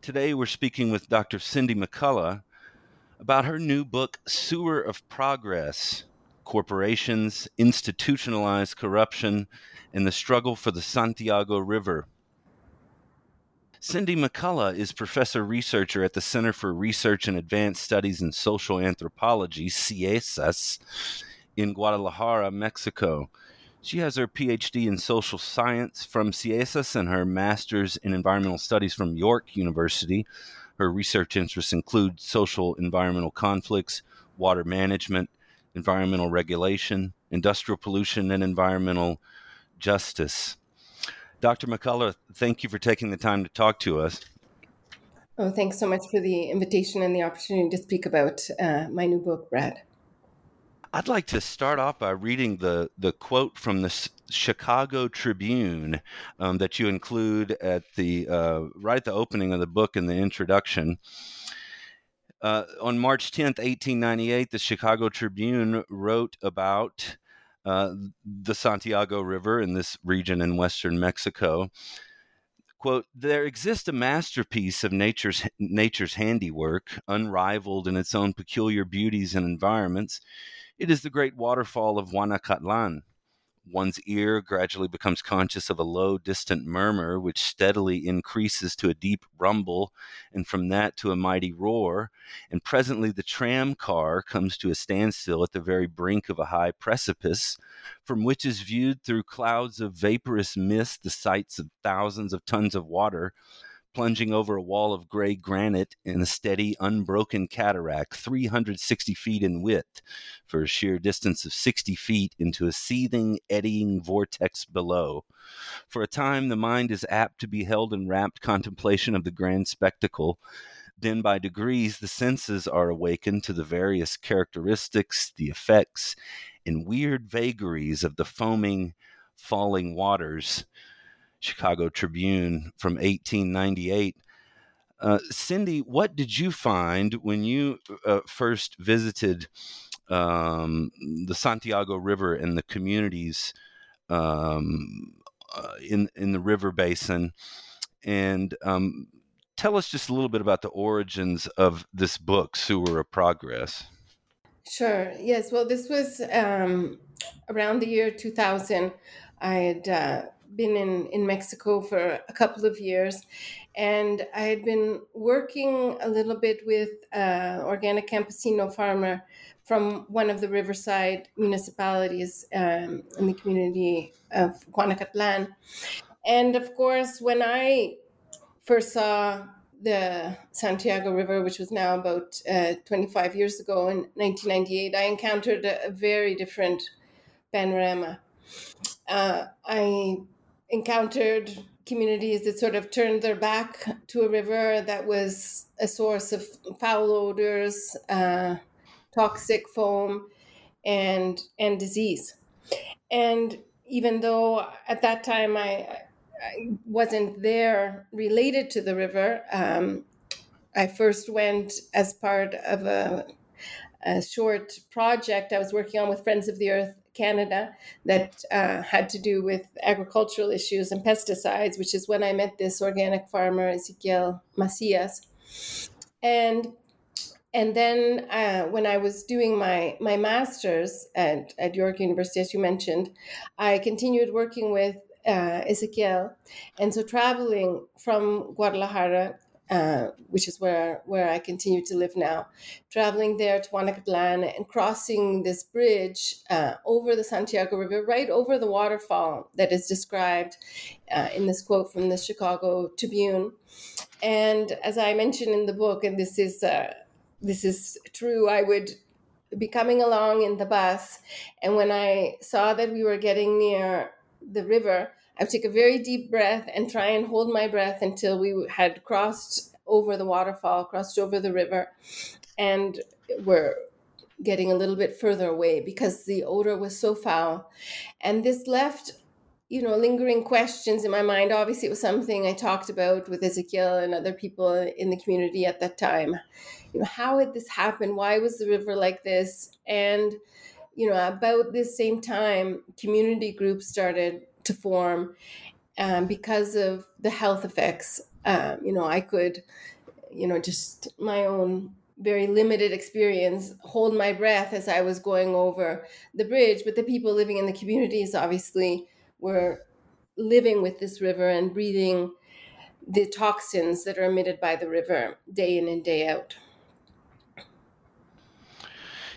Today we're speaking with Dr. Cindy McCulligh about her new book, Sewer of Progress Corporations, Institutionalized Corruption, and the Struggle for the Santiago River. Cindy McCulligh is professor researcher at the Center for Research and Advanced Studies in Social Anthropology, CIESAS, in Guadalajara, Mexico. She has her PhD in social science from CIESAS and her master's in environmental studies from York University. Her research interests include social environmental conflicts, water management, environmental regulation, industrial pollution, and environmental justice. Dr. McCulligh, thank you for taking the time to talk to us. Oh, thanks so much for the invitation and the opportunity to speak about uh, my new book, Brad. I'd like to start off by reading the, the quote from the Chicago Tribune um, that you include at the uh, right at the opening of the book in the introduction. Uh, on March 10th, 1898, the Chicago Tribune wrote about uh, the Santiago River in this region in western Mexico. Quote, there exists a masterpiece of nature's, nature's handiwork, unrivaled in its own peculiar beauties and environments. It is the great waterfall of Juanacatlan. One's ear gradually becomes conscious of a low, distant murmur, which steadily increases to a deep rumble, and from that to a mighty roar. And presently the tram car comes to a standstill at the very brink of a high precipice, from which is viewed through clouds of vaporous mist the sights of thousands of tons of water plunging over a wall of gray granite in a steady, unbroken cataract, 360 feet in width, for a sheer distance of 60 feet into a seething, eddying vortex below. For a time, the mind is apt to be held in rapt contemplation of the grand spectacle. Then, by degrees, the senses are awakened to the various characteristics, the effects, and weird vagaries of the foaming, falling waters Chicago Tribune from 1898. Uh, Cindy, what did you find when you uh, first visited um, the Santiago River and the communities um, uh, in in the river basin? And um, tell us just a little bit about the origins of this book, Sewer of Progress. Sure. Yes. Well, this was um, around the year 2000. I had uh, been in, in Mexico for a couple of years, and I had been working a little bit with uh, organic campesino farmer from one of the riverside municipalities um, in the community of Juanacatlan. And of course, when I first saw the Santiago River, which was now about uh, 25 years ago in 1998, I encountered a, a very different panorama. Uh, I encountered communities that sort of turned their back to a river that was a source of foul odors, uh, toxic foam, and and disease. And even though at that time I wasn't there related to the river. Um, I first went as part of a, a, short project I was working on with Friends of the Earth Canada that uh, had to do with agricultural issues and pesticides, which is when I met this organic farmer, Ezequiel Macias. And and then uh, when I was doing my my master's at, at York University, as you mentioned, I continued working with uh, Ezequiel, and so traveling from Guadalajara, uh, which is where where I continue to live now, traveling there to Juanacatlan and crossing this bridge uh, over the Santiago River, right over the waterfall that is described uh, in this quote from the Chicago Tribune. And as I mentioned in the book, and this is uh, this is true. I would be coming along in the bus, and when I saw that we were getting near the river, I would take a very deep breath and try and hold my breath until we had crossed over the waterfall, crossed over the river, and were getting a little bit further away because the odor was so foul. And this left you know, lingering questions in my mind. Obviously, it was something I talked about with Ezequiel and other people in the community at that time. You know, how had this happened? Why was the river like this? And, you know, about this same time, community groups started to form um, because of the health effects. Um, you know, I could, you know, just my own very limited experience hold my breath as I was going over the bridge, but the people living in the communities obviously were living with this river and breathing the toxins that are emitted by the river day in and day out.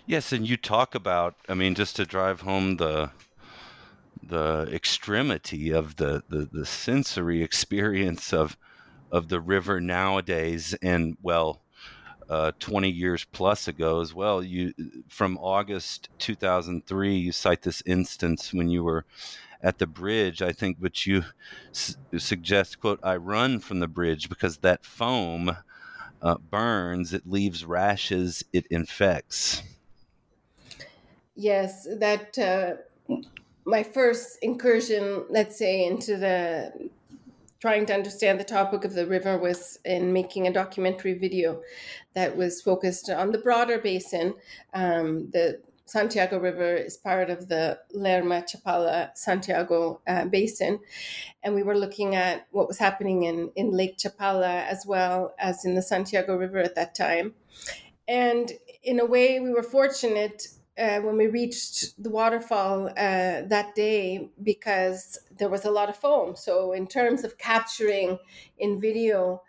Yes, and you talk about, I mean, just to drive home the the extremity of the, the, the sensory experience of of the river nowadays and well uh, 20 years plus ago as well you from august 2003 you cite this instance when you were at the bridge, I think, which you suggest, quote, I run from the bridge because that foam uh, burns, it leaves rashes, it infects. Yes, that uh, my first incursion, let's say, into the trying to understand the topic of the river was in making a documentary video that was focused on the broader basin, um, the Santiago River is part of the Lerma Chapala Santiago uh, basin. And we were looking at what was happening in, in Lake Chapala as well as in the Santiago River at that time. And in a way, we were fortunate uh, when we reached the waterfall uh, that day because there was a lot of foam. So, in terms of capturing in video,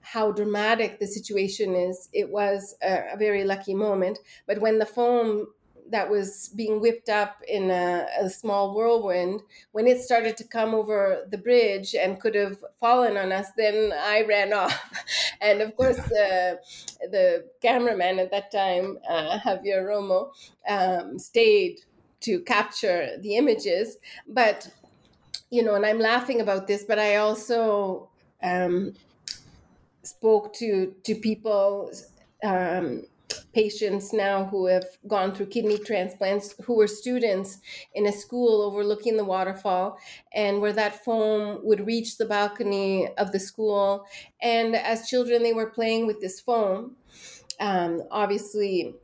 how dramatic the situation is, it was a, a, very lucky moment. But when the foam that was being whipped up in a, a, small whirlwind, when it started to come over the bridge and could have fallen on us, then I ran off. and of course, the, the cameraman at that time, uh, Javier Romo, um, stayed to capture the images. But, you know, and I'm laughing about this, but I also um, spoke to, to people. Um, patients now who have gone through kidney transplants who were students in a school overlooking the waterfall and where that foam would reach the balcony of the school. And as children they were playing with this foam. Um, obviously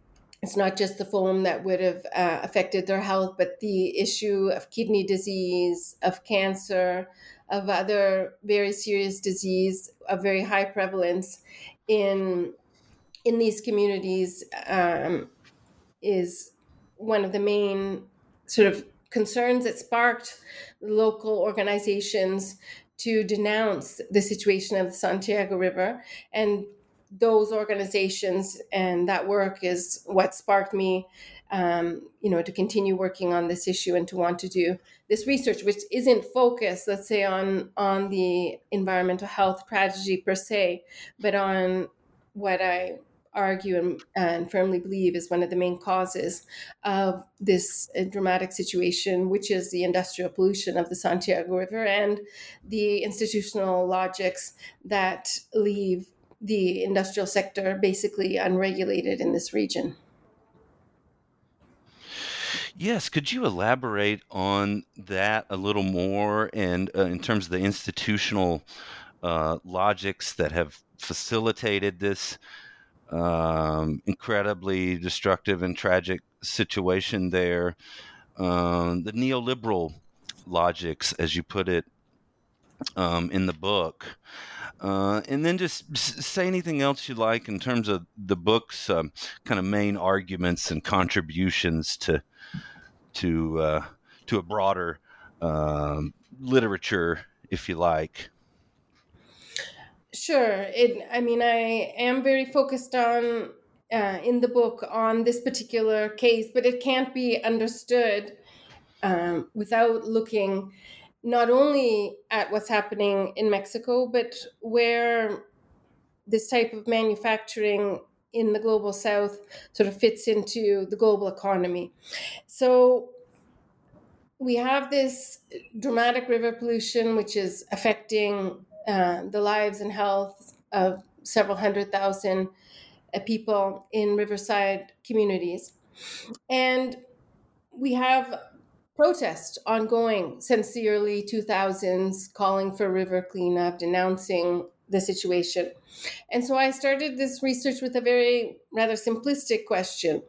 it's not just the foam that would have uh, affected their health but the issue of kidney disease of cancer of other very serious disease of very high prevalence in in these communities um, is one of the main sort of concerns that sparked local organizations to denounce the situation of the Santiago River. And those organizations and that work is what sparked me, um, you know, to continue working on this issue and to want to do this research, which isn't focused, let's say, on on the environmental health tragedy per se, but on what I argue and, and, firmly believe is one of the main causes of this uh, dramatic situation, which is the industrial pollution of the Santiago River and the institutional logics that leave the industrial sector basically unregulated in this region. Yes, could you elaborate on that a little more and uh, in terms of the institutional uh, logics that have facilitated this um, incredibly destructive and tragic situation there? Um, the neoliberal logics, as you put it um, in the book. Uh, and then just say anything else you like in terms of the book's um, kind of main arguments and contributions to to uh, to a broader um, literature, if you like. Sure. It. I mean, I am very focused on uh, in the book on this particular case, but it can't be understood um, without looking not only at what's happening in Mexico, but where this type of manufacturing in the global south sort of fits into the global economy. So we have this dramatic river pollution, which is affecting uh, the lives and health of several hundred thousand uh, people in riverside communities. And we have protests ongoing since the early 2000s calling for river cleanup, denouncing the situation. And so I started this research with a very rather simplistic question.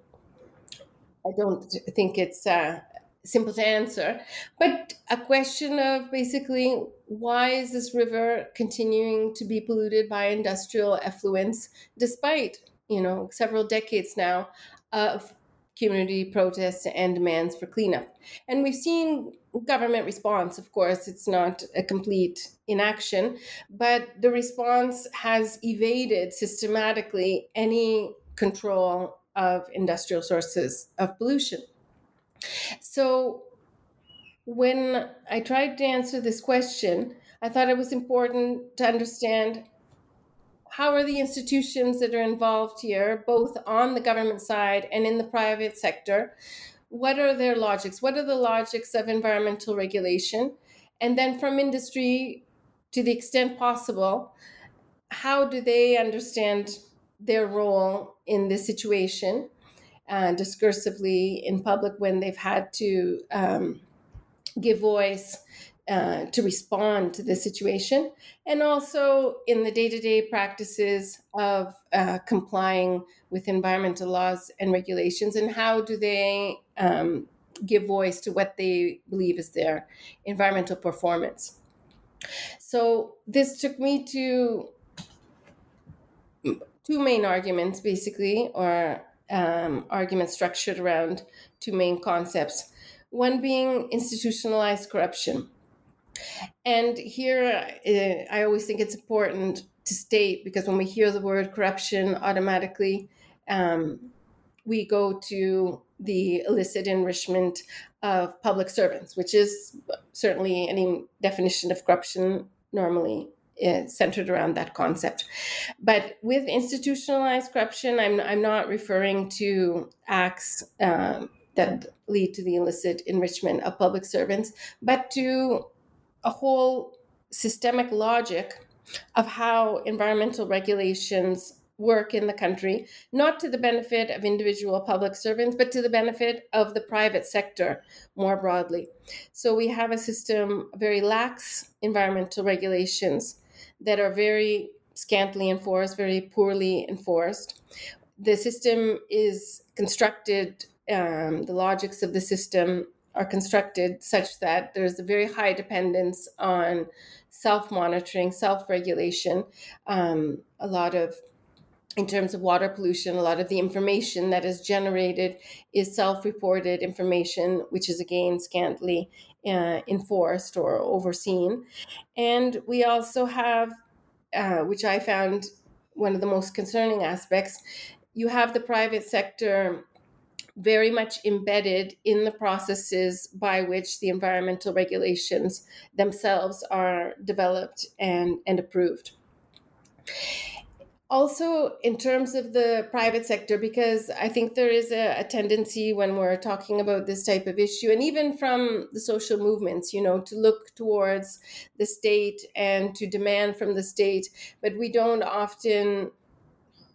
I don't think it's uh, simple to answer, but a question of basically why is this river continuing to be polluted by industrial effluents despite, you know, several decades now of community protests and demands for cleanup. And we've seen government response, of course, it's not a complete inaction, but the response has evaded systematically any control of industrial sources of pollution. So when I tried to answer this question, I thought it was important to understand how are the institutions that are involved here, both on the government side and in the private sector, what are their logics? What are the logics of environmental regulation? And then from industry, to the extent possible, how do they understand their role in this situation uh, discursively in public when they've had to um, give voice uh, to respond to the situation, and also in the day to day practices of uh, complying with environmental laws and regulations, and how do they um, give voice to what they believe is their environmental performance. So, this took me to two main arguments, basically, or um, arguments structured around two main concepts. One being institutionalized corruption and here, uh, I always think it's important to state because when we hear the word corruption, automatically um, we go to the illicit enrichment of public servants, which is certainly any definition of corruption normally is centered around that concept. But with institutionalized corruption, I'm, I'm not referring to acts um, that lead to the illicit enrichment of public servants, but to a whole systemic logic of how environmental regulations work in the country, not to the benefit of individual public servants, but to the benefit of the private sector more broadly. So we have a system, very lax environmental regulations that are very scantily enforced, very poorly enforced. The system is constructed, um, the logics of the system are constructed such that there's a very high dependence on self monitoring, self regulation. Um, a lot of, in terms of water pollution, a lot of the information that is generated is self reported information, which is again scantily uh, enforced or overseen. And we also have, uh, which I found one of the most concerning aspects, you have the private sector very much embedded in the processes by which the environmental regulations themselves are developed and, and approved. Also, in terms of the private sector, because I think there is a, a, tendency when we're talking about this type of issue, and even from the social movements, you know, to look towards the state and to demand from the state, but we don't often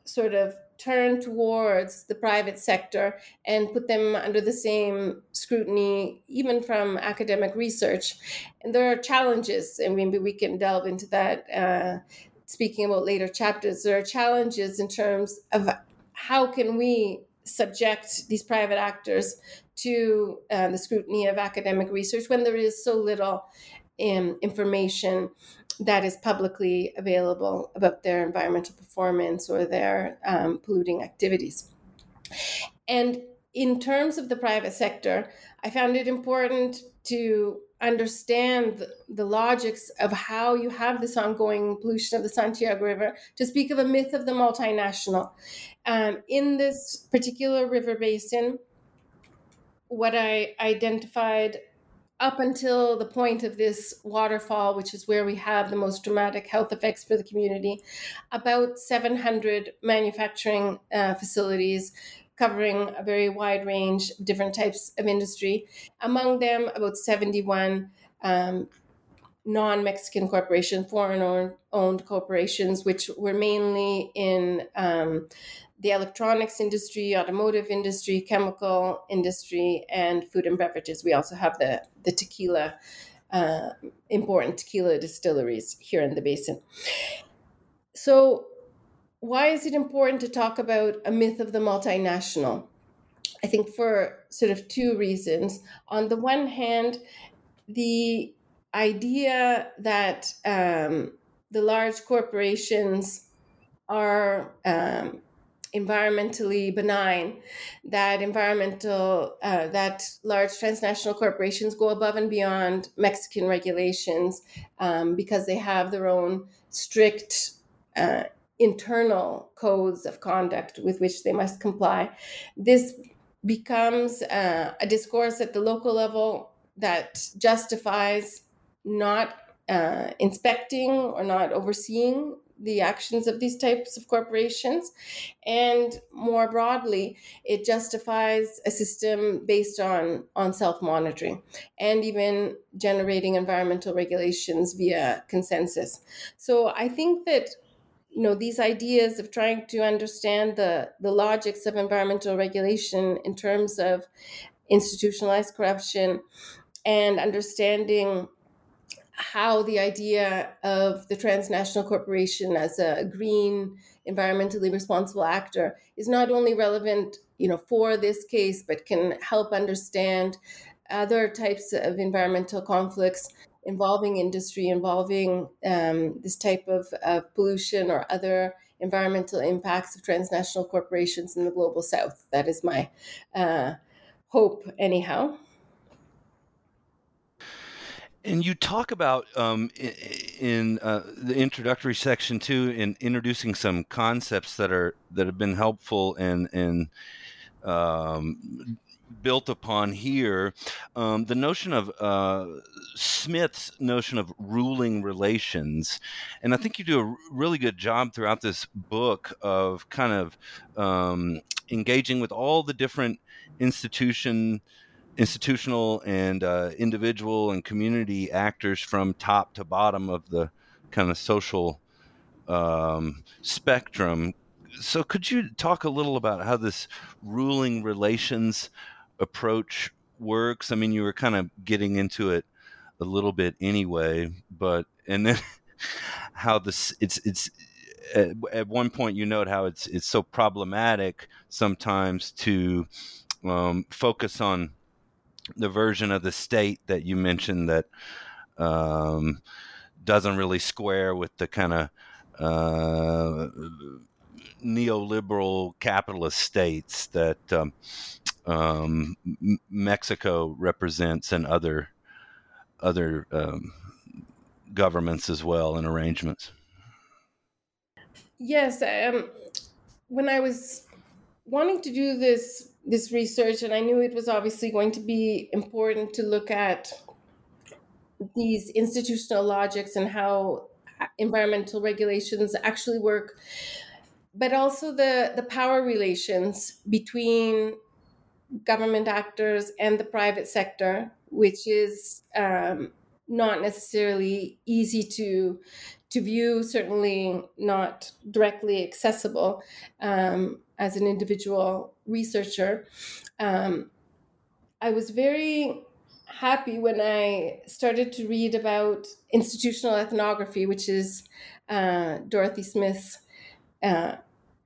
sort of turn towards the private sector and put them under the same scrutiny, even from academic research. And there are challenges, and maybe we can delve into that. Uh, speaking about later chapters, there are challenges in terms of how can we subject these private actors to uh, the scrutiny of academic research when there is so little um, information that is publicly available about their environmental performance or their um, polluting activities. And in terms of the private sector, I found it important to understand the, logics of how you have this ongoing pollution of the Santiago River to speak of a myth of the multinational. Um, in this particular river basin, what I identified up until the point of this waterfall, which is where we have the most dramatic health effects for the community, about 700 manufacturing uh, facilities covering a very wide range of different types of industry. Among them, about 71 um, non Mexican corporations, foreign owned corporations, which were mainly in um, the electronics industry, automotive industry, chemical industry, and food and beverages. We also have the, the tequila, uh, important tequila distilleries here in the basin. So, why is it important to talk about a myth of the multinational? I think for sort of two reasons. On the one hand, the idea that um, the large corporations are um, environmentally benign, that environmental, uh, that large transnational corporations go above and beyond Mexican regulations um, because they have their own strict uh, internal codes of conduct with which they must comply. This becomes uh, a discourse at the local level that justifies not uh, inspecting or not overseeing the actions of these types of corporations. And more broadly, it justifies a system based on, on self monitoring and even generating environmental regulations via consensus. So I think that you know these ideas of trying to understand the the logics of environmental regulation in terms of institutionalized corruption and understanding how the idea of the transnational corporation as a green environmentally responsible actor is not only relevant you know for this case but can help understand other types of environmental conflicts involving industry, involving um, this type of, of pollution or other environmental impacts of transnational corporations in the global south. That is my uh, hope, anyhow. And you talk about um, in, uh, the introductory section too, in introducing some concepts that are that have been helpful in in um, built upon here um, the notion of uh, Smith's notion of ruling relations. And I think you do a really good job throughout this book of kind of um, engaging with all the different institution institutional and uh, individual and community actors from top to bottom of the kind of social um, spectrum so could you talk a little about how this ruling relations approach works. I mean, you were kind of getting into it a little bit anyway, but and then how this it's it's at, at one point you note how it's it's so problematic sometimes to um, focus on the version of the state that you mentioned that um, doesn't really square with the kind of uh, neoliberal capitalist states that um, um, Mexico represents and other other um, governments as well and arrangements. Yes, um, when I was wanting to do this this research, and I knew it was obviously going to be important to look at these institutional logics and how environmental regulations actually work, but also the the power relations between government actors and the private sector, which is um, not necessarily easy to to view, certainly not directly accessible um, as an individual researcher. Um, I was very happy when I started to read about institutional ethnography, which is uh, Dorothy Smith's uh,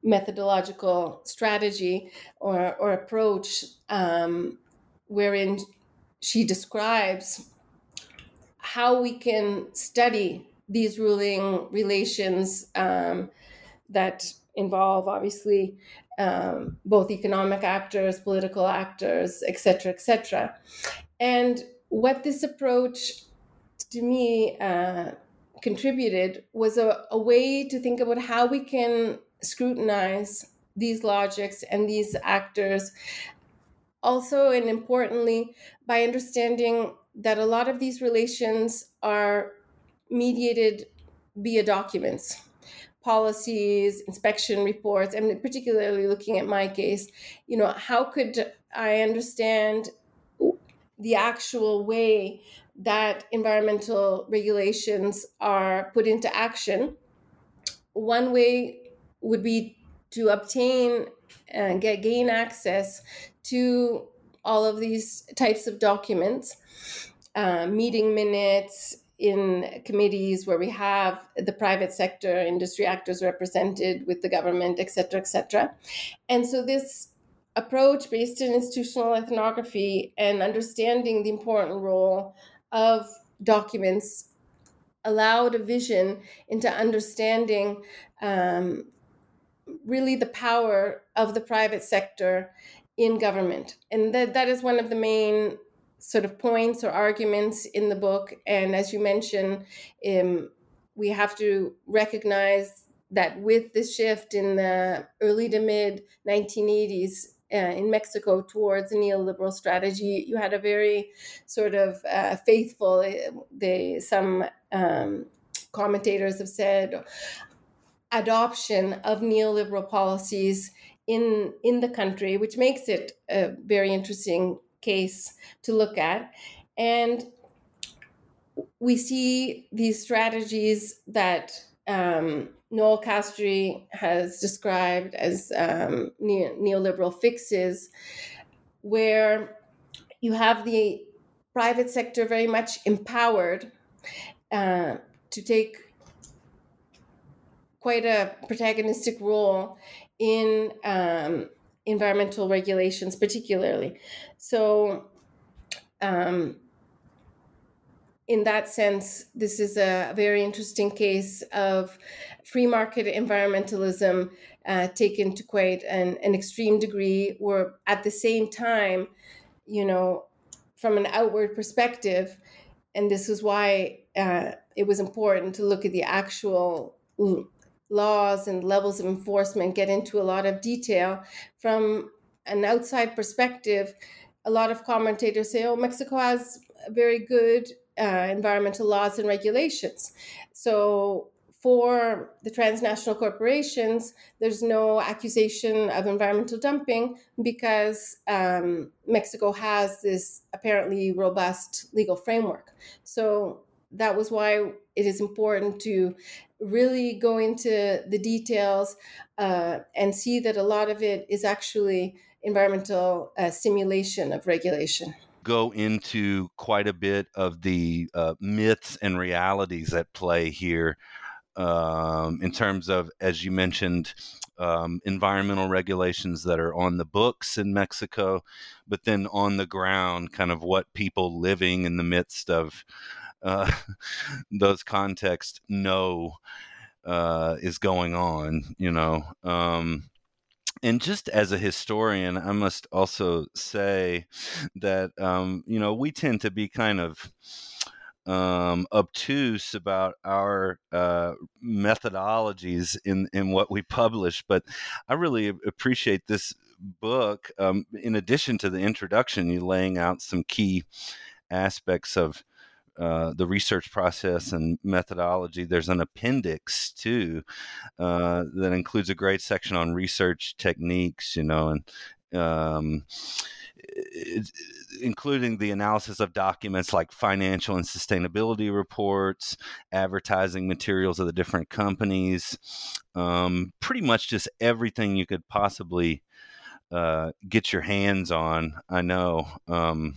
methodological strategy or, or approach, um, wherein she describes how we can study these ruling relations um, that involve obviously um, both economic actors, political actors, et cetera, et cetera. And what this approach to me uh, contributed was a, a way to think about how we can scrutinize these logics and these actors. Also and importantly by understanding that a lot of these relations are mediated via documents policies inspection reports and particularly looking at my case you know how could i understand the actual way that environmental regulations are put into action? One way would be to obtain and get gain access to all of these types of documents uh, meeting minutes in committees where we have the private sector industry actors represented with the government et cetera et cetera. And so this approach based in institutional ethnography and understanding the important role of documents allowed a vision into understanding um, really the power of the private sector in government and that, that is one of the main sort of points or arguments in the book. And as you mentioned, um, we have to recognize that with the shift in the early to mid 1980s uh, in Mexico towards a neoliberal strategy, you had a very sort of uh, faithful. Uh, they some um, commentators have said adoption of neoliberal policies in in the country, which makes it a very interesting case to look at. And we see these strategies that um, Noel Castree has described as um, neoliberal fixes, where you have the private sector very much empowered uh, to take quite a protagonistic role in um, environmental regulations, particularly. So, um, in that sense, this is a very interesting case of free market environmentalism uh, taken to quite an, an extreme degree, where at the same time, you know, from an outward perspective, and this is why uh, it was important to look at the actual laws and levels of enforcement get into a lot of detail. From an outside perspective, a lot of commentators say, oh, Mexico has very good uh, environmental laws and regulations. So for the transnational corporations, there's no accusation of environmental dumping because um, Mexico has this apparently robust legal framework. So that was why it is important to really go into the details uh, and see that a lot of it is actually environmental uh, simulation of regulation. Go into quite a bit of the uh, myths and realities at play here um, in terms of, as you mentioned, um, environmental regulations that are on the books in Mexico, but then on the ground, kind of what people living in the midst of uh, those contexts know uh, is going on, you know. Um, and just as a historian, I must also say that, um, you know, we tend to be kind of um, obtuse about our uh, methodologies in, in what we publish, but I really appreciate this book. Um, in addition to the introduction, you laying out some key aspects of uh, the research process and methodology. There's an appendix too uh, that includes a great section on research techniques, you know, and um, including the analysis of documents like financial and sustainability reports, advertising materials of the different companies, um, pretty much just everything you could possibly uh, get your hands on. I know. Um,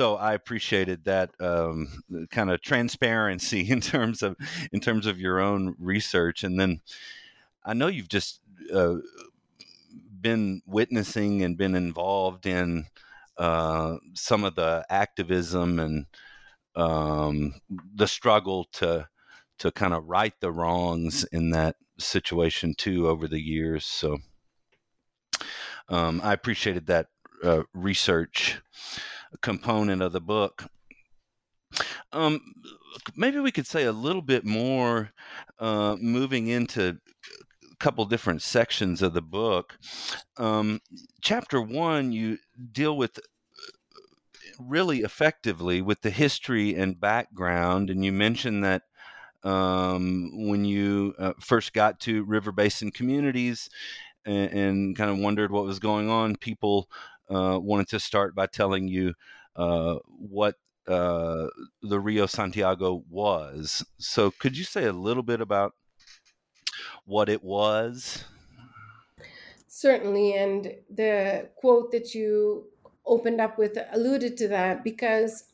so I appreciated that um, kind of transparency in terms of in terms of your own research, and then I know you've just uh, been witnessing and been involved in uh, some of the activism and um, the struggle to to kind of right the wrongs in that situation too over the years. So um, I appreciated that uh, research component of the book. Um, maybe we could say a little bit more, uh, moving into a couple different sections of the book. Um, chapter one, you deal with really effectively with the history and background, and you mentioned that um, when you uh, first got to river basin communities and, and, kind of wondered what was going on, people uh, wanted to start by telling you uh, what uh, the Rio Santiago was. So, could you say a little bit about what it was? Certainly, and the quote that you opened up with alluded to that because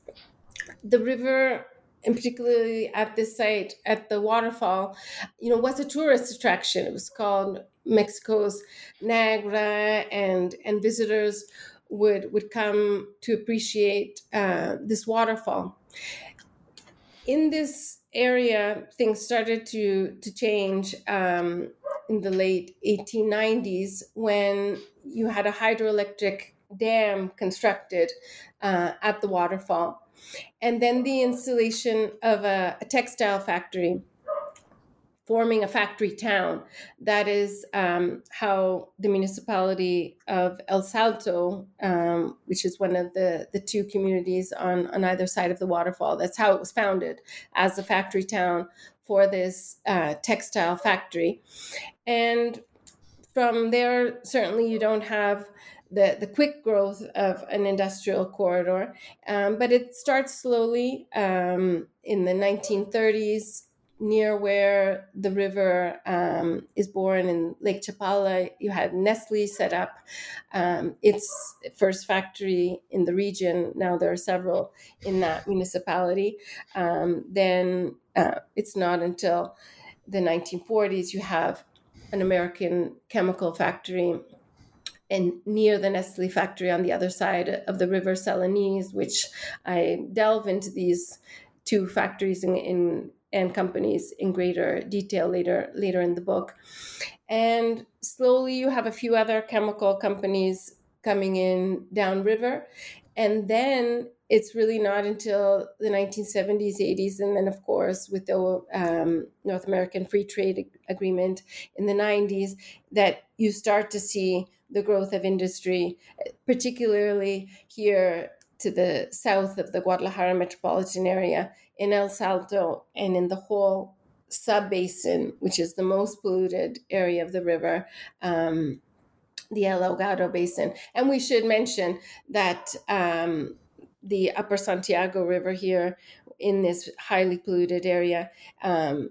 the river and particularly at this site at the waterfall, you know, was a tourist attraction. It was called Mexico's Niagara, and and visitors would would come to appreciate uh, this waterfall. In this area, things started to to change um, in the late 1890s when you had a hydroelectric dam constructed uh, at the waterfall and then the installation of a, a textile factory forming a factory town. That is um, how the municipality of El Salto, um, which is one of the, the two communities on, on either side of the waterfall, that's how it was founded as a factory town for this uh, textile factory. And from there, certainly you don't have the, the quick growth of an industrial corridor, um, but it starts slowly um, in the 1930s near where the river um, is born in Lake Chapala. You had Nestle set up um, its first factory in the region. Now there are several in that municipality. Um, then uh, it's not until the 1940s you have an American chemical factory and near the Nestle factory on the other side of the river Celanese, which I delve into these two factories in, in, and companies in greater detail later later in the book. And slowly you have a few other chemical companies coming in downriver. And then it's really not until the 1970s, 80s, and then, of course, with the um, North American Free Trade Agreement in the 90s, that you start to see the growth of industry, particularly here to the south of the Guadalajara metropolitan area, in El Salto, and in the whole sub basin, which is the most polluted area of the river. Um, the El Ahogado Basin. And we should mention that um, the Upper Santiago River here in this highly polluted area um,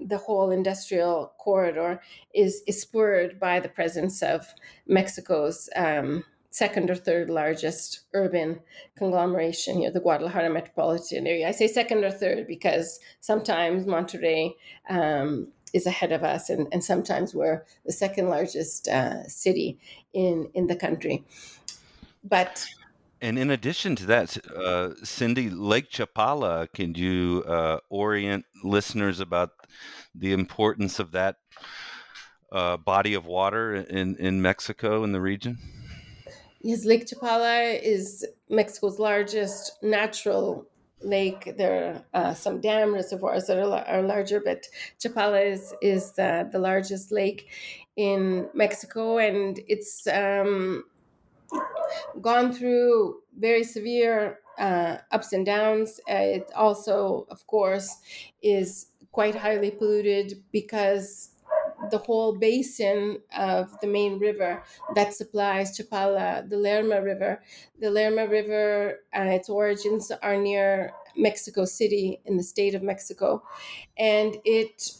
the whole industrial corridor is, is spurred by the presence of Mexico's um, second or third largest urban conglomeration here, the Guadalajara metropolitan area. I say second or third because sometimes Monterrey um, is ahead of us, and, and sometimes we're the second largest uh, city in, in the country. But and in addition to that, uh, Cindy, Lake Chapala, can you uh, orient listeners about the importance of that uh, body of water in, in Mexico in the region? Yes, Lake Chapala is Mexico's largest natural lake. There are uh, some dam reservoirs that are, are larger, but Chapala is, is the largest lake in Mexico, and it's um, gone through very severe uh, ups and downs. Uh, it also, of course, is quite highly polluted because the whole basin of the main river that supplies Chapala, the Lerma River. The Lerma River, uh, its origins are near Mexico City in the state of Mexico, and it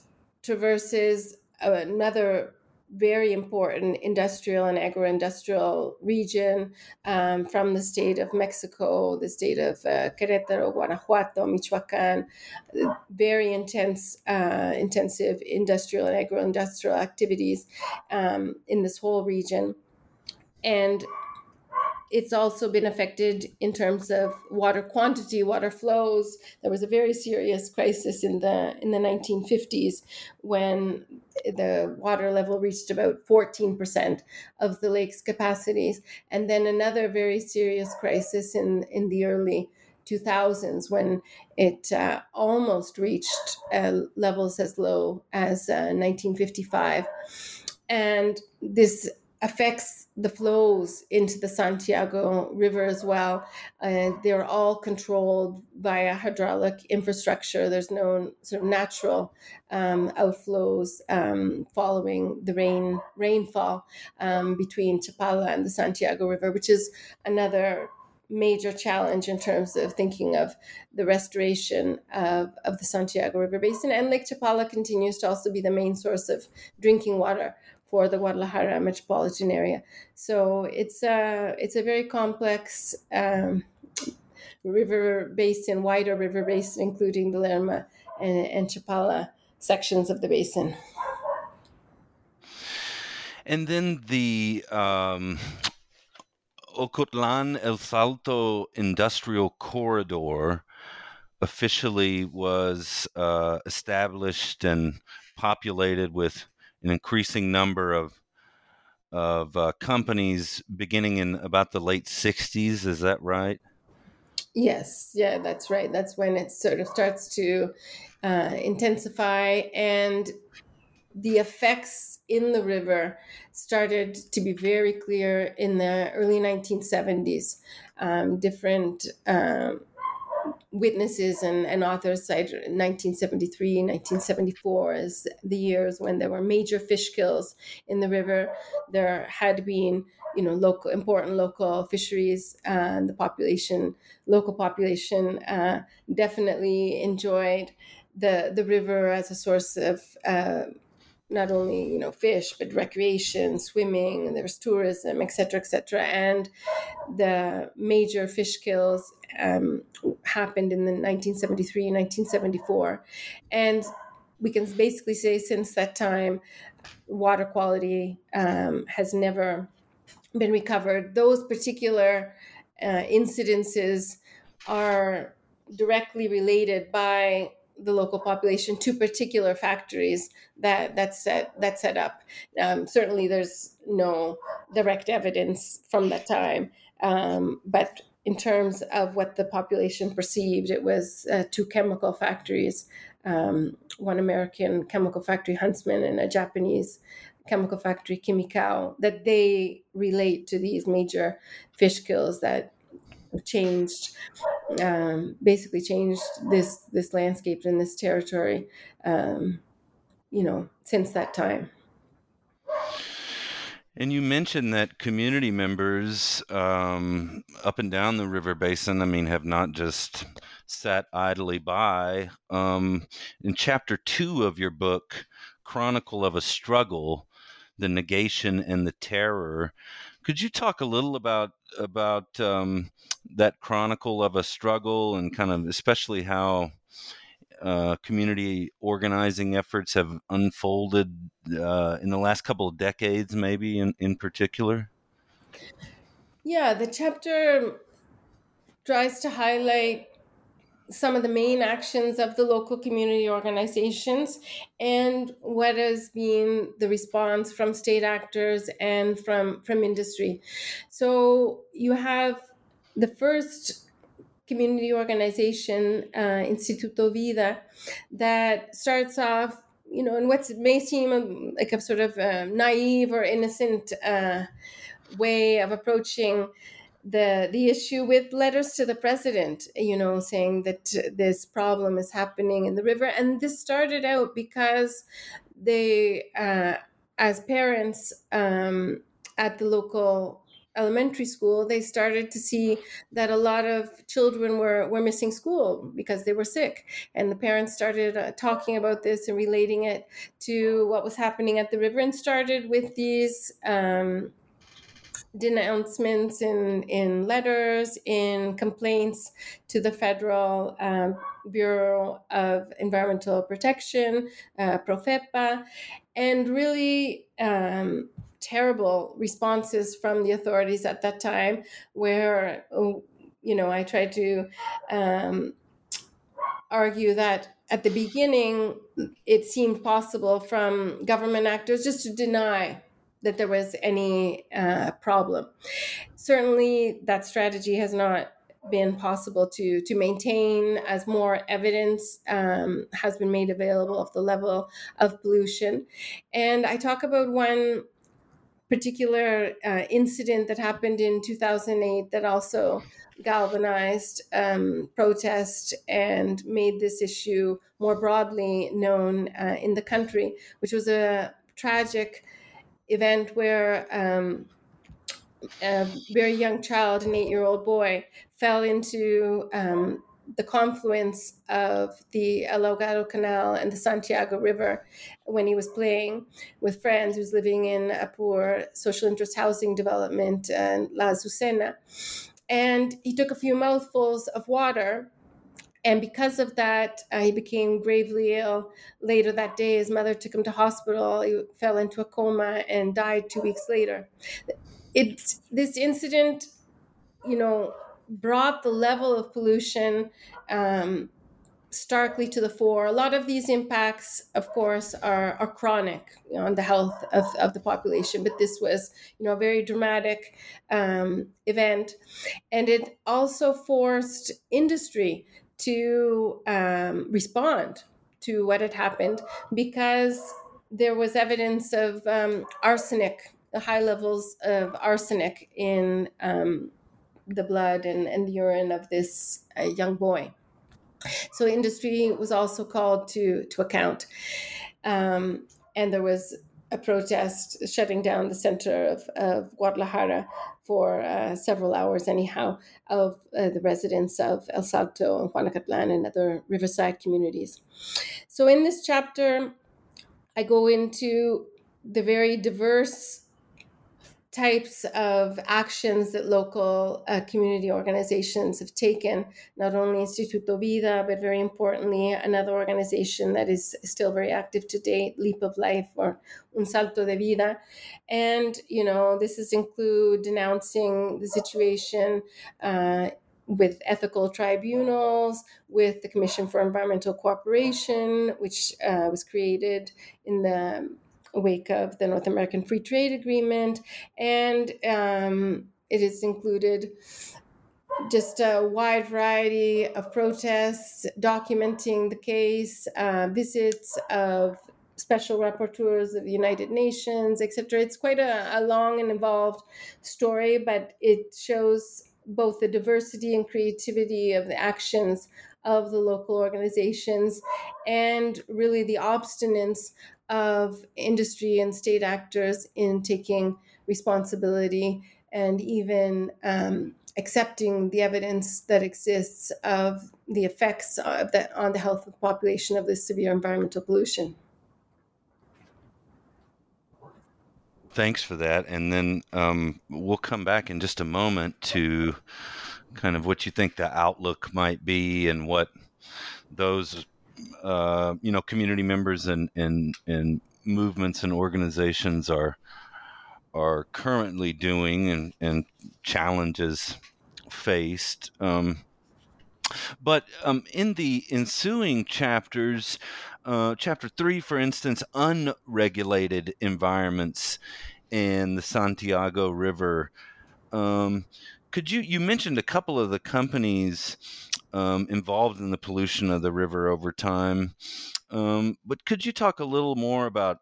traverses another very important industrial and agro-industrial region um, from the state of Mexico, the state of uh, Querétaro, Guanajuato, Michoacán, very intense, uh, intensive industrial and agro-industrial activities um, in this whole region. And it's also been affected in terms of water quantity, water flows. There was a very serious crisis in the in the 1950s when the water level reached about 14% of the lake's capacities, and then another very serious crisis in in the early 2000s when it uh, almost reached uh, levels as low as uh, 1955 and this affects the flows into the Santiago River as well. Uh, they're all controlled via hydraulic infrastructure. There's no sort of natural um, outflows um, following the rain rainfall um, between Chapala and the Santiago River, which is another major challenge in terms of thinking of the restoration of, of the Santiago River Basin. And Lake Chapala continues to also be the main source of drinking water for the Guadalajara metropolitan area. So it's a it's a very complex um, river basin, wider river basin, including the Lerma and, and Chapala sections of the basin. And then the um, Ocotlan El Salto Industrial Corridor officially was uh, established and populated with an increasing number of of uh, companies beginning in about the late 60s is that right? Yes yeah that's right. That's when it sort of starts to uh, intensify and the effects in the river started to be very clear in the early 1970s um, different um, witnesses and, and authors cite 1973, 1974 as the years when there were major fish kills in the river. There had been, you know, local important local fisheries, and the population, local population, uh, definitely enjoyed the the river as a source of. Uh, not only you know fish but recreation swimming and there was tourism etc etc and the major fish kills um, happened in the 1973 and 1974 and we can basically say since that time water quality um, has never been recovered. Those particular uh, incidences are directly related by the local population to particular factories that that set that set up. Um, certainly, there's no direct evidence from that time, um, but in terms of what the population perceived, it was uh, two chemical factories, um, one American chemical factory, Huntsman, and a Japanese chemical factory, Quimikao, that they relate to these major fish kills that changed um, basically changed this this landscape in this territory um, you know since that time and you mentioned that community members um, up and down the river basin, I mean, have not just sat idly by. Um, in chapter two of your book, Chronicle of a Struggle, the negation and the terror, could you talk a little about about um, that chronicle of a struggle and kind of especially how uh, community organizing efforts have unfolded uh, in the last couple of decades, maybe in, in particular? Yeah, the chapter tries to highlight some of the main actions of the local community organizations and what has been the response from state actors and from from industry. So you have the first community organization uh, instituto vida that starts off you know in what may seem like a sort of uh, naive or innocent uh, way of approaching the the issue with letters to the president, you know, saying that this problem is happening in the river, and this started out because they, uh, as parents um, at the local elementary school, they started to see that a lot of children were, were missing school because they were sick. And the parents started uh, talking about this and relating it to what was happening at the river and started with these. Um, denouncements in, in letters, in complaints to the Federal um, Bureau of Environmental Protection, uh, Profepa, and really um, terrible responses from the authorities at that time, where oh, you know I tried to um, argue that at the beginning it seemed possible from government actors just to deny that there was any uh, problem. Certainly, that strategy has not been possible to to maintain as more evidence um, has been made available of the level of pollution. And I talk about one particular uh, incident that happened in 2008 that also galvanized um, protest and made this issue more broadly known uh, in the country, which was a tragic event where um, a very young child, an eight year old boy, fell into um, the confluence of the El Ahogado Canal and the Santiago River when he was playing with friends. He was living in a poor social interest housing development in La Azucena. And he took a few mouthfuls of water. And because of that, uh, he became gravely ill. Later that day, his mother took him to hospital. He fell into a coma and died two weeks later. It, this incident, you know, brought the level of pollution um, starkly to the fore. A lot of these impacts, of course, are, are chronic you know, on the health of, of the population, but this was, you know, a very dramatic um, event. And it also forced industry to um, respond to what had happened because there was evidence of um, arsenic, high levels of arsenic in um, the blood and, and the urine of this uh, young boy. So industry was also called to to account, um, and there was a protest shutting down the center of, of Guadalajara for uh, several hours, anyhow, of uh, the residents of El Salto and Juanacatlan and other riverside communities. So in this chapter, I go into the very diverse types of actions that local uh, community organizations have taken, not only Instituto Vida, but very importantly, another organization that is still very active to date, Leap of Life or Un Salto de Vida. And, you know, this is include denouncing the situation uh, with ethical tribunals, with the Commission for Environmental Cooperation, which uh, was created in the wake of the North American Free Trade Agreement, and um, it has included just a wide variety of protests documenting the case, uh, visits of special rapporteurs of the United Nations, etc. It's quite a, a long and involved story, but it shows both the diversity and creativity of the actions of the local organizations and really the obstinance of industry and state actors in taking responsibility and even um, accepting the evidence that exists of the effects of that on the health of the population of this severe environmental pollution. Thanks for that, and then um, we'll come back in just a moment to kind of what you think the outlook might be and what those uh, you know community members and and and movements and organizations are are currently doing and and challenges faced. Um, but um, in the ensuing chapters, uh, chapter three, for instance, unregulated environments in the Santiago River. Um, could you you mentioned a couple of the companies um, involved in the pollution of the river over time. Um, but could you talk a little more about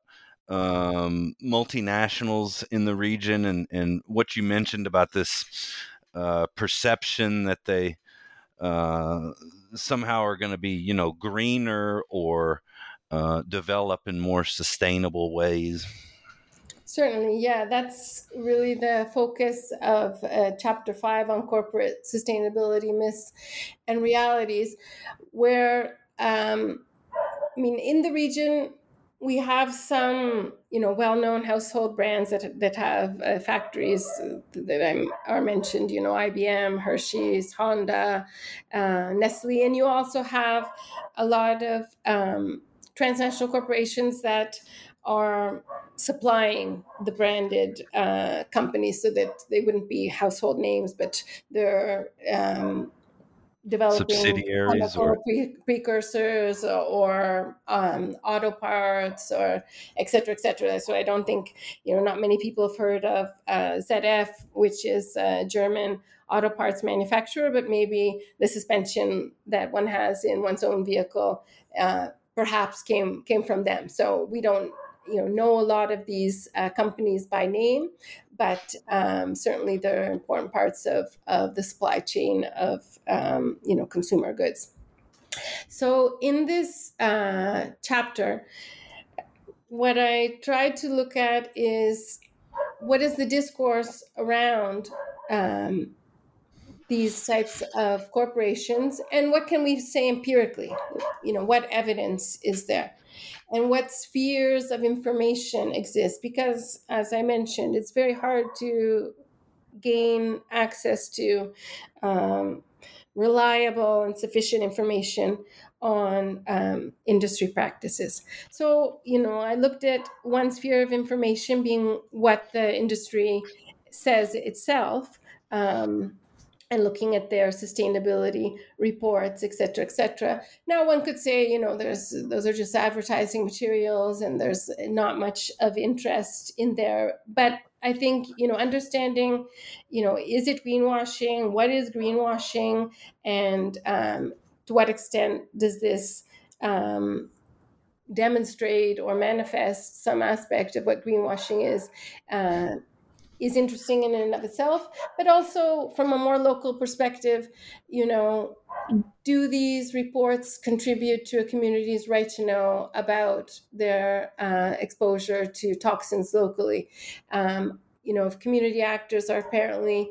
um, multinationals in the region and, and what you mentioned about this uh, perception that they uh, somehow are going to be, you know, greener or uh, develop in more sustainable ways? Certainly, yeah, that's really the focus of uh, chapter five on corporate sustainability myths and realities, where um, I mean, in the region, we have some, you know, well-known household brands that that have uh, factories that I'm, are mentioned. You know, IBM, Hershey's, Honda, uh, Nestle, and you also have a lot of um, transnational corporations that are supplying the branded uh, companies so that they wouldn't be household names, but they're um, developing subsidiaries or pre- precursors or, or um, auto parts or et cetera, et cetera. So I don't think, you know, not many people have heard of uh, ZF, which is a German auto parts manufacturer, but maybe the suspension that one has in one's own vehicle uh, perhaps came came from them. So we don't you know know a lot of these uh, companies by name, but um, certainly they're important parts of of the supply chain of um, you know consumer goods. So in this uh, chapter, what I tried to look at is what is the discourse around um, these types of corporations and what can we say empirically you know what evidence is there and what spheres of information exist because as i mentioned it's very hard to gain access to um, reliable and sufficient information on um, industry practices. So, you know, I looked at one sphere of information being what the industry says itself. Um, and looking at their sustainability reports, et cetera, et cetera. Now, one could say, you know, there's those are just advertising materials, and there's not much of interest in there. But I think, you know, understanding, you know, is it greenwashing? What is greenwashing, and um, to what extent does this um, demonstrate or manifest some aspect of what greenwashing is? Uh, is interesting in and of itself, but also from a more local perspective, you know, do these reports contribute to a community's right to know about their uh, exposure to toxins locally? Um, you know, if community actors are apparently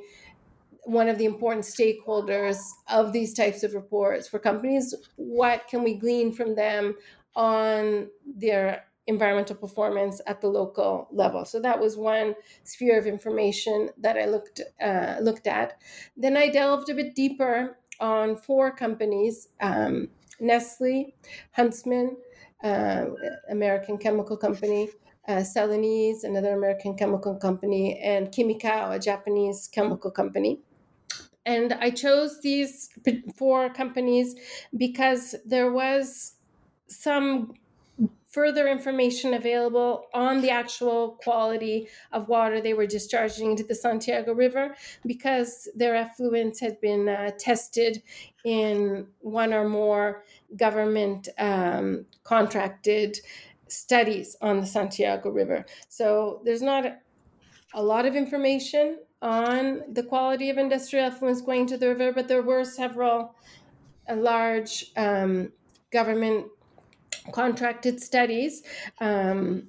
one of the important stakeholders of these types of reports for companies, what can we glean from them on their environmental performance at the local level. So that was one sphere of information that I looked uh, looked at. Then I delved a bit deeper on four companies: um, Nestle, Huntsman, uh, American chemical company. Uh, Celanese, another American chemical company, and Quimikao, a Japanese chemical company. And I chose these four companies because there was some further information available on the actual quality of water they were discharging into the Santiago River because their effluents had been uh, tested in one or more government um, contracted studies on the Santiago River. So there's not a lot of information on the quality of industrial effluents going to the river, but there were several large um, government contracted studies um,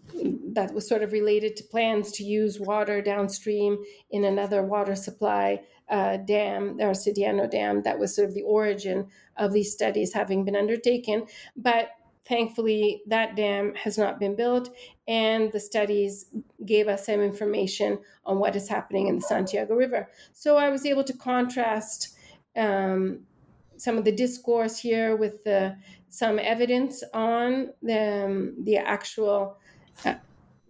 that was sort of related to plans to use water downstream in another water supply uh, dam, the Arcediano Dam, that was sort of the origin of these studies having been undertaken. But thankfully, that dam has not been built, and the studies gave us some information on what is happening in the Santiago River. So I was able to contrast. Um, some of the discourse here with the some evidence on the, um, the actual, uh,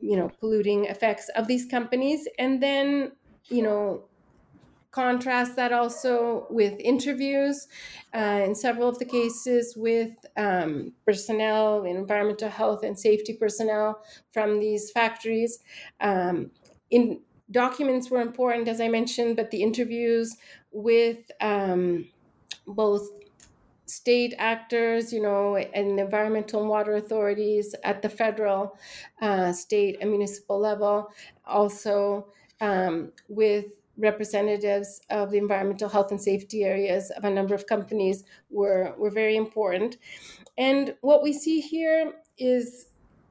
you know, polluting effects of these companies, and then, you know, contrast that also with interviews uh, in several of the cases with um, personnel environmental health and safety personnel from these factories. Um, in documents were important as i mentioned but the interviews with um, both state actors, you know, and environmental and water authorities at the federal, uh, state, and municipal level, also um, with representatives of the environmental health and safety areas of a number of companies were, were very important. And what we see here is,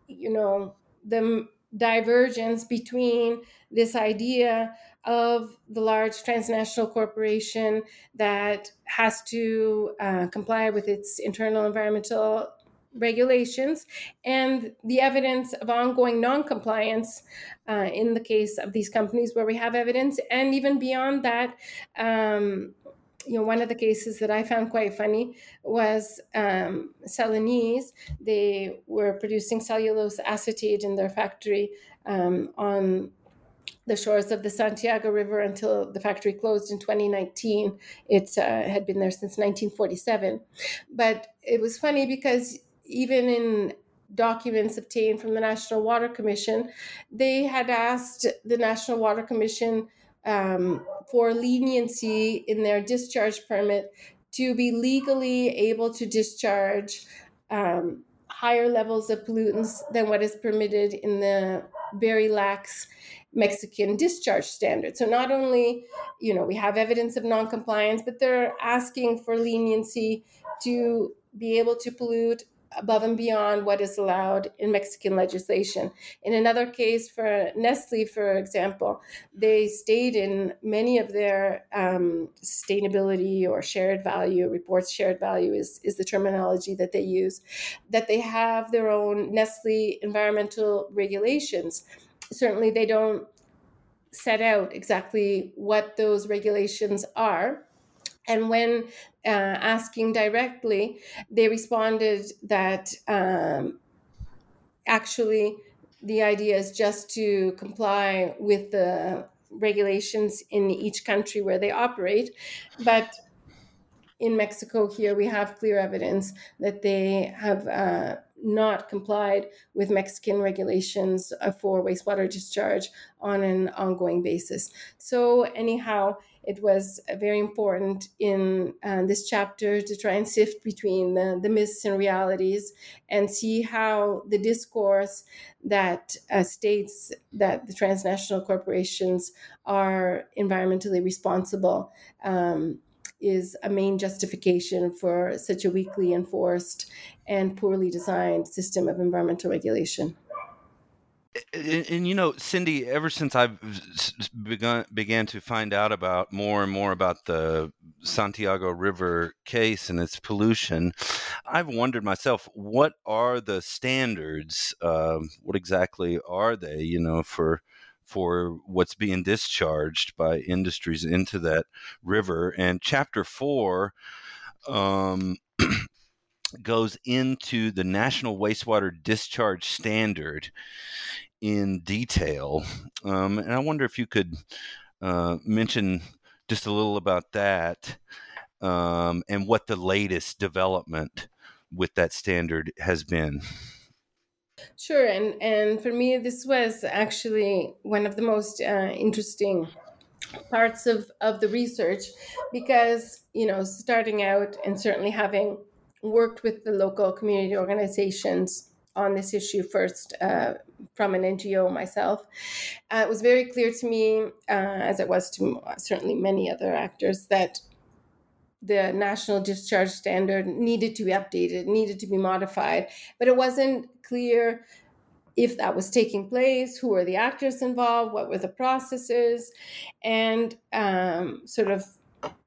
you know, the divergence between this idea of the large transnational corporation that has to uh, comply with its internal environmental regulations and the evidence of ongoing non-compliance uh, in the case of these companies where we have evidence. And even beyond that um, you know one of the cases that i found quite funny was um, celanese they were producing cellulose acetate in their factory um, on the shores of the Santiago River until the factory closed in 2019. It uh, had been there since 1947. But it was funny because even in documents obtained from the National Water Commission, they had asked the National Water Commission um, for leniency in their discharge permit to be legally able to discharge um, higher levels of pollutants than what is permitted in the very lax Mexican discharge standard. So not only, you know, we have evidence of noncompliance, but they're asking for leniency to be able to pollute above and beyond what is allowed in Mexican legislation. In another case for Nestle, for example, they state in many of their um, sustainability or shared value reports, shared value is, is the terminology that they use, that they have their own Nestle environmental regulations certainly they don't set out exactly what those regulations are. And when uh, asking directly, they responded that um, actually the idea is just to comply with the regulations in each country where they operate. But in Mexico, here we have clear evidence that they have. Uh, not complied with Mexican regulations uh, for wastewater discharge on an ongoing basis. So, anyhow, it was very important in uh, this chapter to try and sift between the, the myths and realities and see how the discourse that uh, states that the transnational corporations are environmentally responsible. Um, is a main justification for such a weakly enforced and poorly designed system of environmental regulation. And, and, you know, Cindy, ever since I've begun began to find out about more and more about the Santiago River case and its pollution, I've wondered myself, what are the standards? Uh, what exactly are they? You know, for for what's being discharged by industries into that river. And chapter four um, goes into the National Wastewater Discharge Standard in detail. Um, and I wonder if you could uh, mention just a little about that um, and what the latest development with that standard has been. Sure, and and for me, this was actually one of the most uh, interesting parts of of the research because you know starting out and certainly having worked with the local community organizations on this issue first uh, from an NGO myself. Uh, it was very clear to me, uh, as it was to certainly many other actors, that the national discharge standard needed to be updated, needed to be modified, but it wasn't clear if that was taking place, who were the actors involved, what were the processes, and um, sort of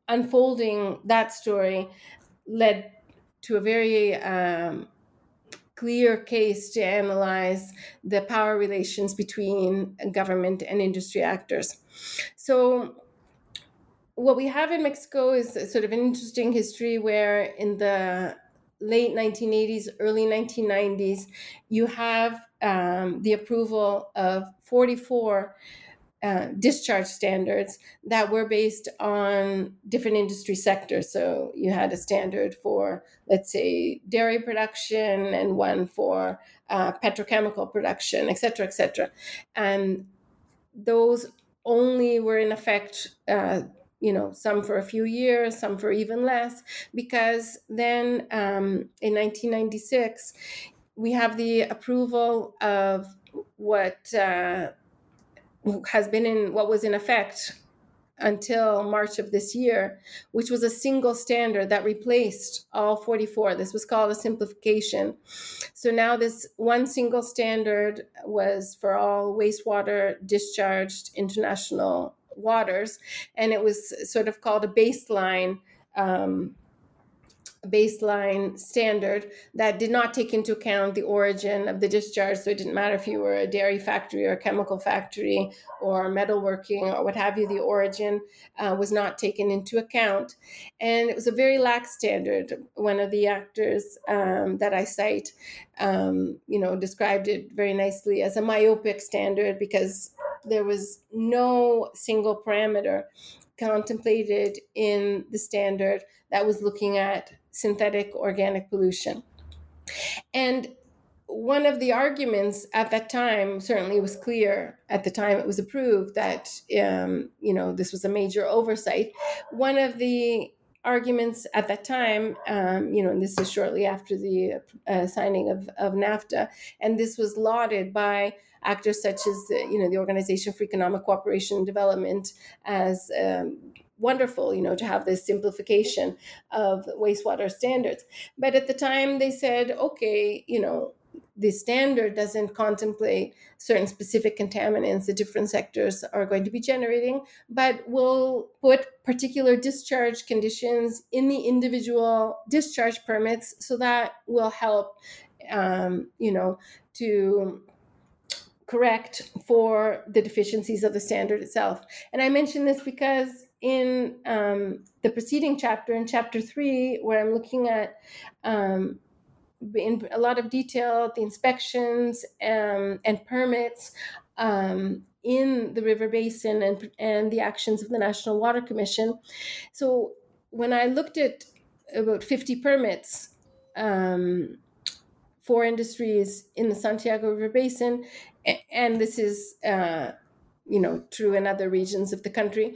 unfolding that story led to a very um, clear case to analyze the power relations between government and industry actors. So what we have in Mexico is sort of an interesting history where in the late 1980s, early 1990s, you have um, the approval of 44 uh, discharge standards that were based on different industry sectors. So you had a standard for, let's say, dairy production and one for uh, petrochemical production, et cetera, et cetera. And those only were in effect uh, you know, some for a few years, some for even less, because then um, in 1996, we have the approval of what uh, has been in what was in effect until March of this year, which was a single standard that replaced all 44. This was called a simplification. So now this one single standard was for all wastewater discharged international waters, and it was sort of called a baseline. Um, baseline standard that did not take into account the origin of the discharge. So it didn't matter if you were a dairy factory or a chemical factory or metalworking or what have you, the origin uh, was not taken into account. And it was a very lax standard. One of the actors um, that I cite, um, you know, described it very nicely as a myopic standard because there was no single parameter contemplated in the standard that was looking at synthetic organic pollution. And one of the arguments at that time certainly was clear at the time it was approved that um, you know this was a major oversight. One of the arguments at that time, um, you know, and this is shortly after the uh, signing of, of NAFTA, and this was lauded by actors such as, you know, the Organization for Economic Cooperation and Development as um, wonderful, you know, to have this simplification of wastewater standards. But at the time, they said, okay, you know, the standard doesn't contemplate certain specific contaminants that different sectors are going to be generating, but will put particular discharge conditions in the individual discharge permits so that will help, um, you know, to correct for the deficiencies of the standard itself. And I mention this because in um, the preceding chapter, in chapter three, where I'm looking at um, in a lot of detail the inspections um, and permits um, in the river basin and, and the actions of the National Water Commission. So when I looked at about 50 permits um, for industries in the Santiago River Basin, and this is uh, you know true in other regions of the country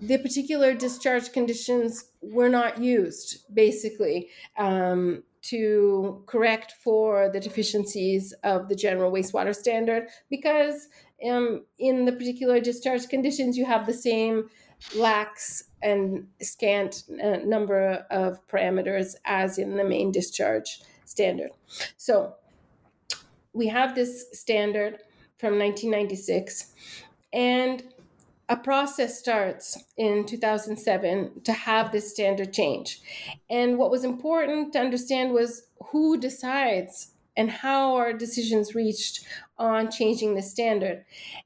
the particular discharge conditions were not used basically um, to correct for the deficiencies of the general wastewater standard because um, in the particular discharge conditions you have the same lax and scant uh, number of parameters as in the main discharge standard. So we have this standard from 1996 and a process starts in 2007 to have this standard change. And what was important to understand was who decides and how are decisions reached on changing the standard.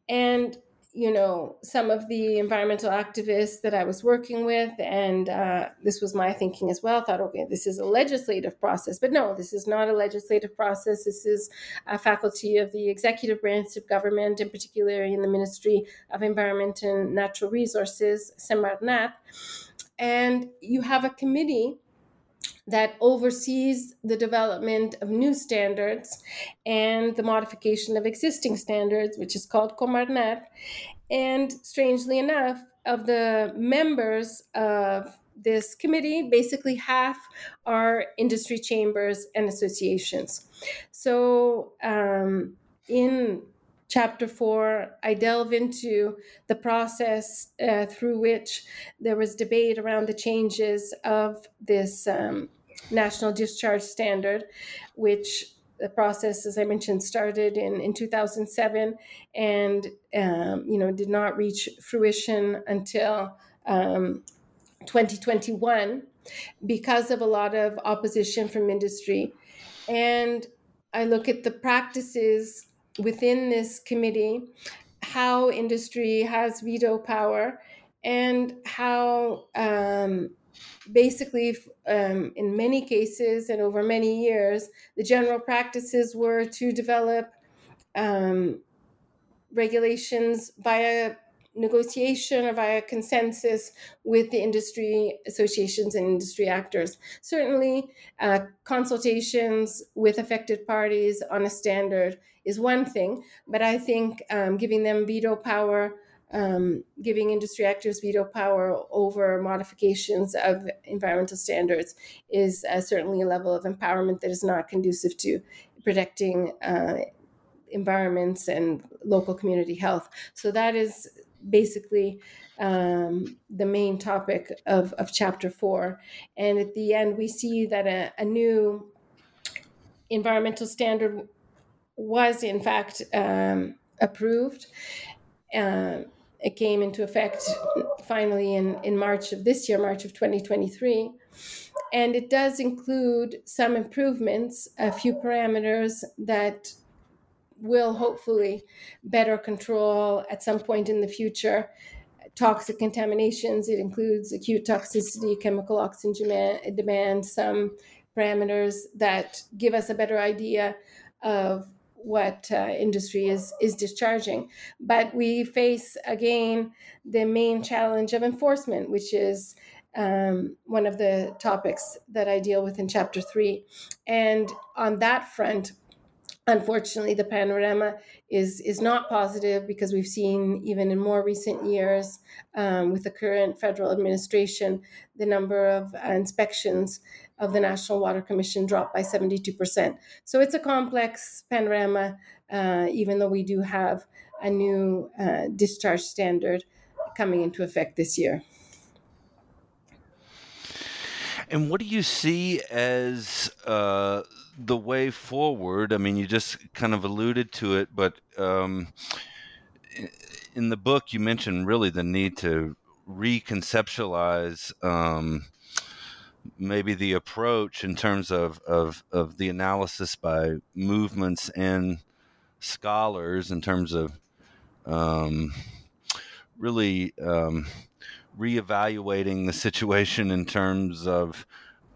And you know, some of the environmental activists that I was working with, and uh, this was my thinking as well, thought, okay, this is a legislative process. But no, this is not a legislative process. This is a faculty of the executive branch of government, in particular in the Ministry of Environment and Natural Resources, Semarnat. And you have a committee that oversees the development of new standards and the modification of existing standards, which is called Comarnat. And strangely enough, of the members of this committee, basically half are industry chambers and associations. So, um, in chapter four, I delve into the process uh, through which there was debate around the changes of this um, national discharge standard, which the process, as I mentioned, started in, in 2007 and um, you know did not reach fruition until um, 2021 because of a lot of opposition from industry. And I look at the practices within this committee, how industry has veto power, and how um, basically, um, in many cases and over many years, the general practices were to develop um, regulations via negotiation or via consensus with the industry associations and industry actors. Certainly, uh, consultations with affected parties on a standard is one thing, but I think um, giving them veto power. Um, giving industry actors veto power over modifications of environmental standards is uh, certainly a level of empowerment that is not conducive to protecting uh, environments and local community health. So that is basically um, the main topic of, of chapter four. And at the end, we see that a, a new environmental standard was, in fact, um, approved. Uh, it came into effect finally in, in March of this year, March of 2023. And it does include some improvements, a few parameters that will hopefully better control at some point in the future toxic contaminations. It includes acute toxicity, chemical oxygen demand, some parameters that give us a better idea of what uh, industry is is discharging. But we face again the main challenge of enforcement which is um, one of the topics that i deal with in chapter three. And on that front unfortunately the panorama is is not positive because we've seen even in more recent years um, with the current federal administration the number of uh, inspections of the national water commission dropped by 72% so it's a complex panorama uh, even though we do have a new uh, discharge standard coming into effect this year and what do you see as uh, the way forward? I mean, you just kind of alluded to it, but um, in the book, you mentioned really the need to reconceptualize um, maybe the approach in terms of, of, of the analysis by movements and scholars in terms of um, really um, reevaluating the situation in terms of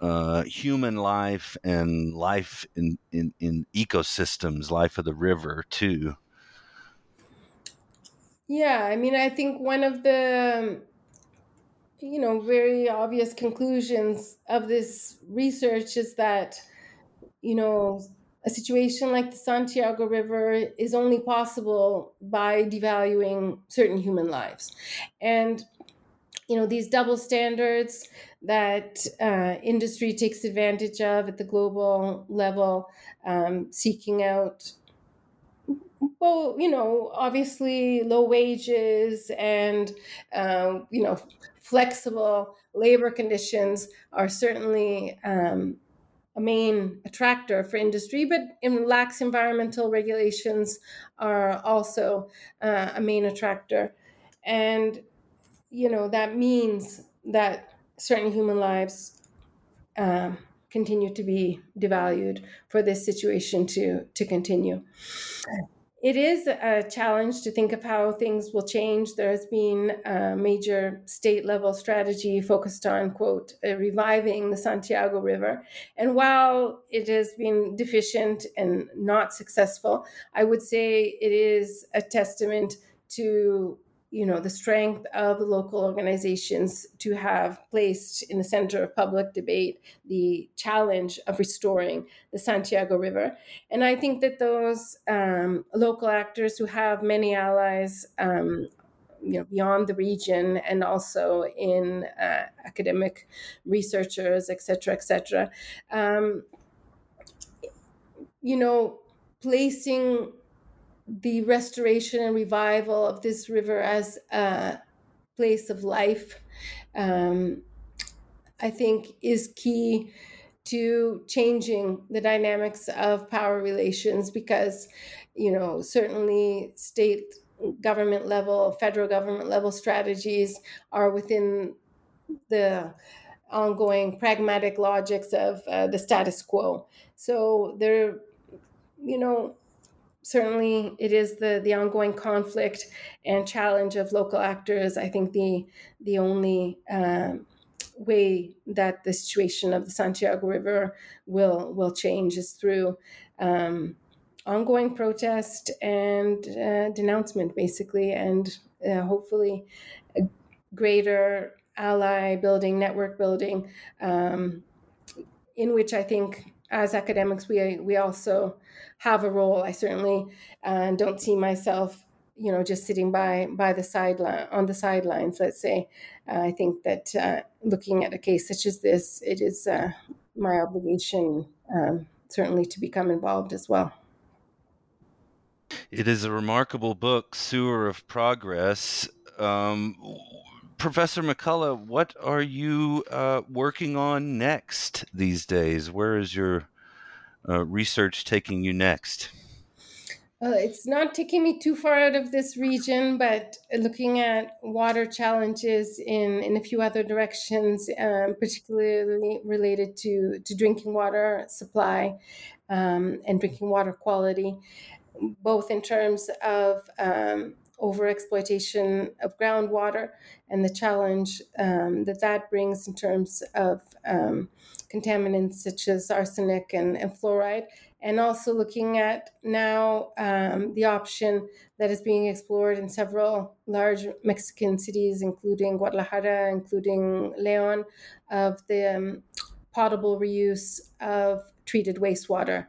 uh, human life and life in, in, in ecosystems, life of the river too. Yeah, I mean, I think one of the you know very obvious conclusions of this research is that you know a situation like the Santiago River is only possible by devaluing certain human lives, and you know these double standards that uh, industry takes advantage of at the global level um, seeking out well you know obviously low wages and um, you know flexible labor conditions are certainly um, a main attractor for industry, but in lax environmental regulations are also uh, a main attractor. And you know that means that certain human lives um, continue to be devalued for this situation to to continue. It is a challenge to think of how things will change. There has been a major state level strategy focused on, quote, uh, reviving the Santiago River. And while it has been deficient and not successful, I would say it is a testament to you know the strength of the local organizations to have placed in the center of public debate the challenge of restoring the Santiago River, and I think that those um, local actors who have many allies. Um, you know, beyond the region and also in uh, academic researchers, et cetera, et cetera. Um, you know, placing the restoration and revival of this river as a place of life, um, I think, is key to changing the dynamics of power relations because, you know, certainly state government level, federal government level strategies are within the ongoing pragmatic logics of uh, the status quo. So they're, you know, certainly it is the the ongoing conflict and challenge of local actors. I think the the only um, way that the situation of the Santiago River will will change is through um, ongoing protest and uh, denouncement, basically, and uh, hopefully greater ally building, network building, um, in which I think as academics we we also have a role. I certainly uh, don't see myself, you know, just sitting by by the sideline on the sidelines. Let's say, uh, I think that uh, looking at a case such as this, it is uh, my obligation um, certainly to become involved as well. It is a remarkable book, Sewer of Progress. Um, Professor McCulligh, what are you uh, working on next these days? Where is your uh, research taking you next? Uh, it's not taking me too far out of this region, but looking at water challenges in, in a few other directions, um, particularly related to, to drinking water supply um, and drinking water quality, both in terms of um, overexploitation of groundwater and the challenge um, that that brings in terms of um, contaminants such as arsenic and, and, fluoride, and also looking at now um, the option that is being explored in several large Mexican cities, including Guadalajara, including Leon, of the um, potable reuse of treated wastewater.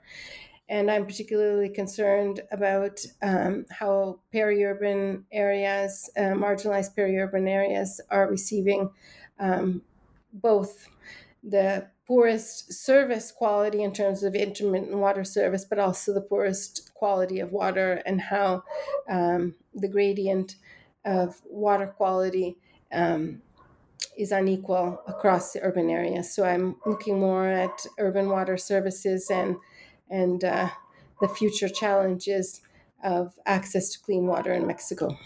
And I'm particularly concerned about um, how peri-urban areas, uh, marginalized peri-urban areas, are receiving um, both the poorest service quality in terms of intermittent water service, but also the poorest quality of water, and how um, the gradient of water quality um, is unequal across the urban areas. So I'm looking more at urban water services and and uh, the future challenges of access to clean water in Mexico.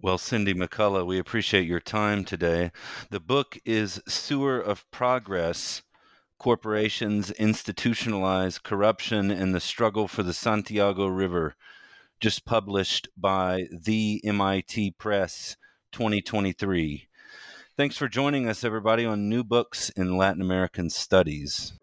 Well, Cindy McCulligh, we appreciate your time today. The book is Sewer of Progress Corporations Institutionalize Corruption and the Struggle for the Santiago River, just published by the MIT Press 2023. Thanks for joining us, everybody, on New Books in Latin American Studies.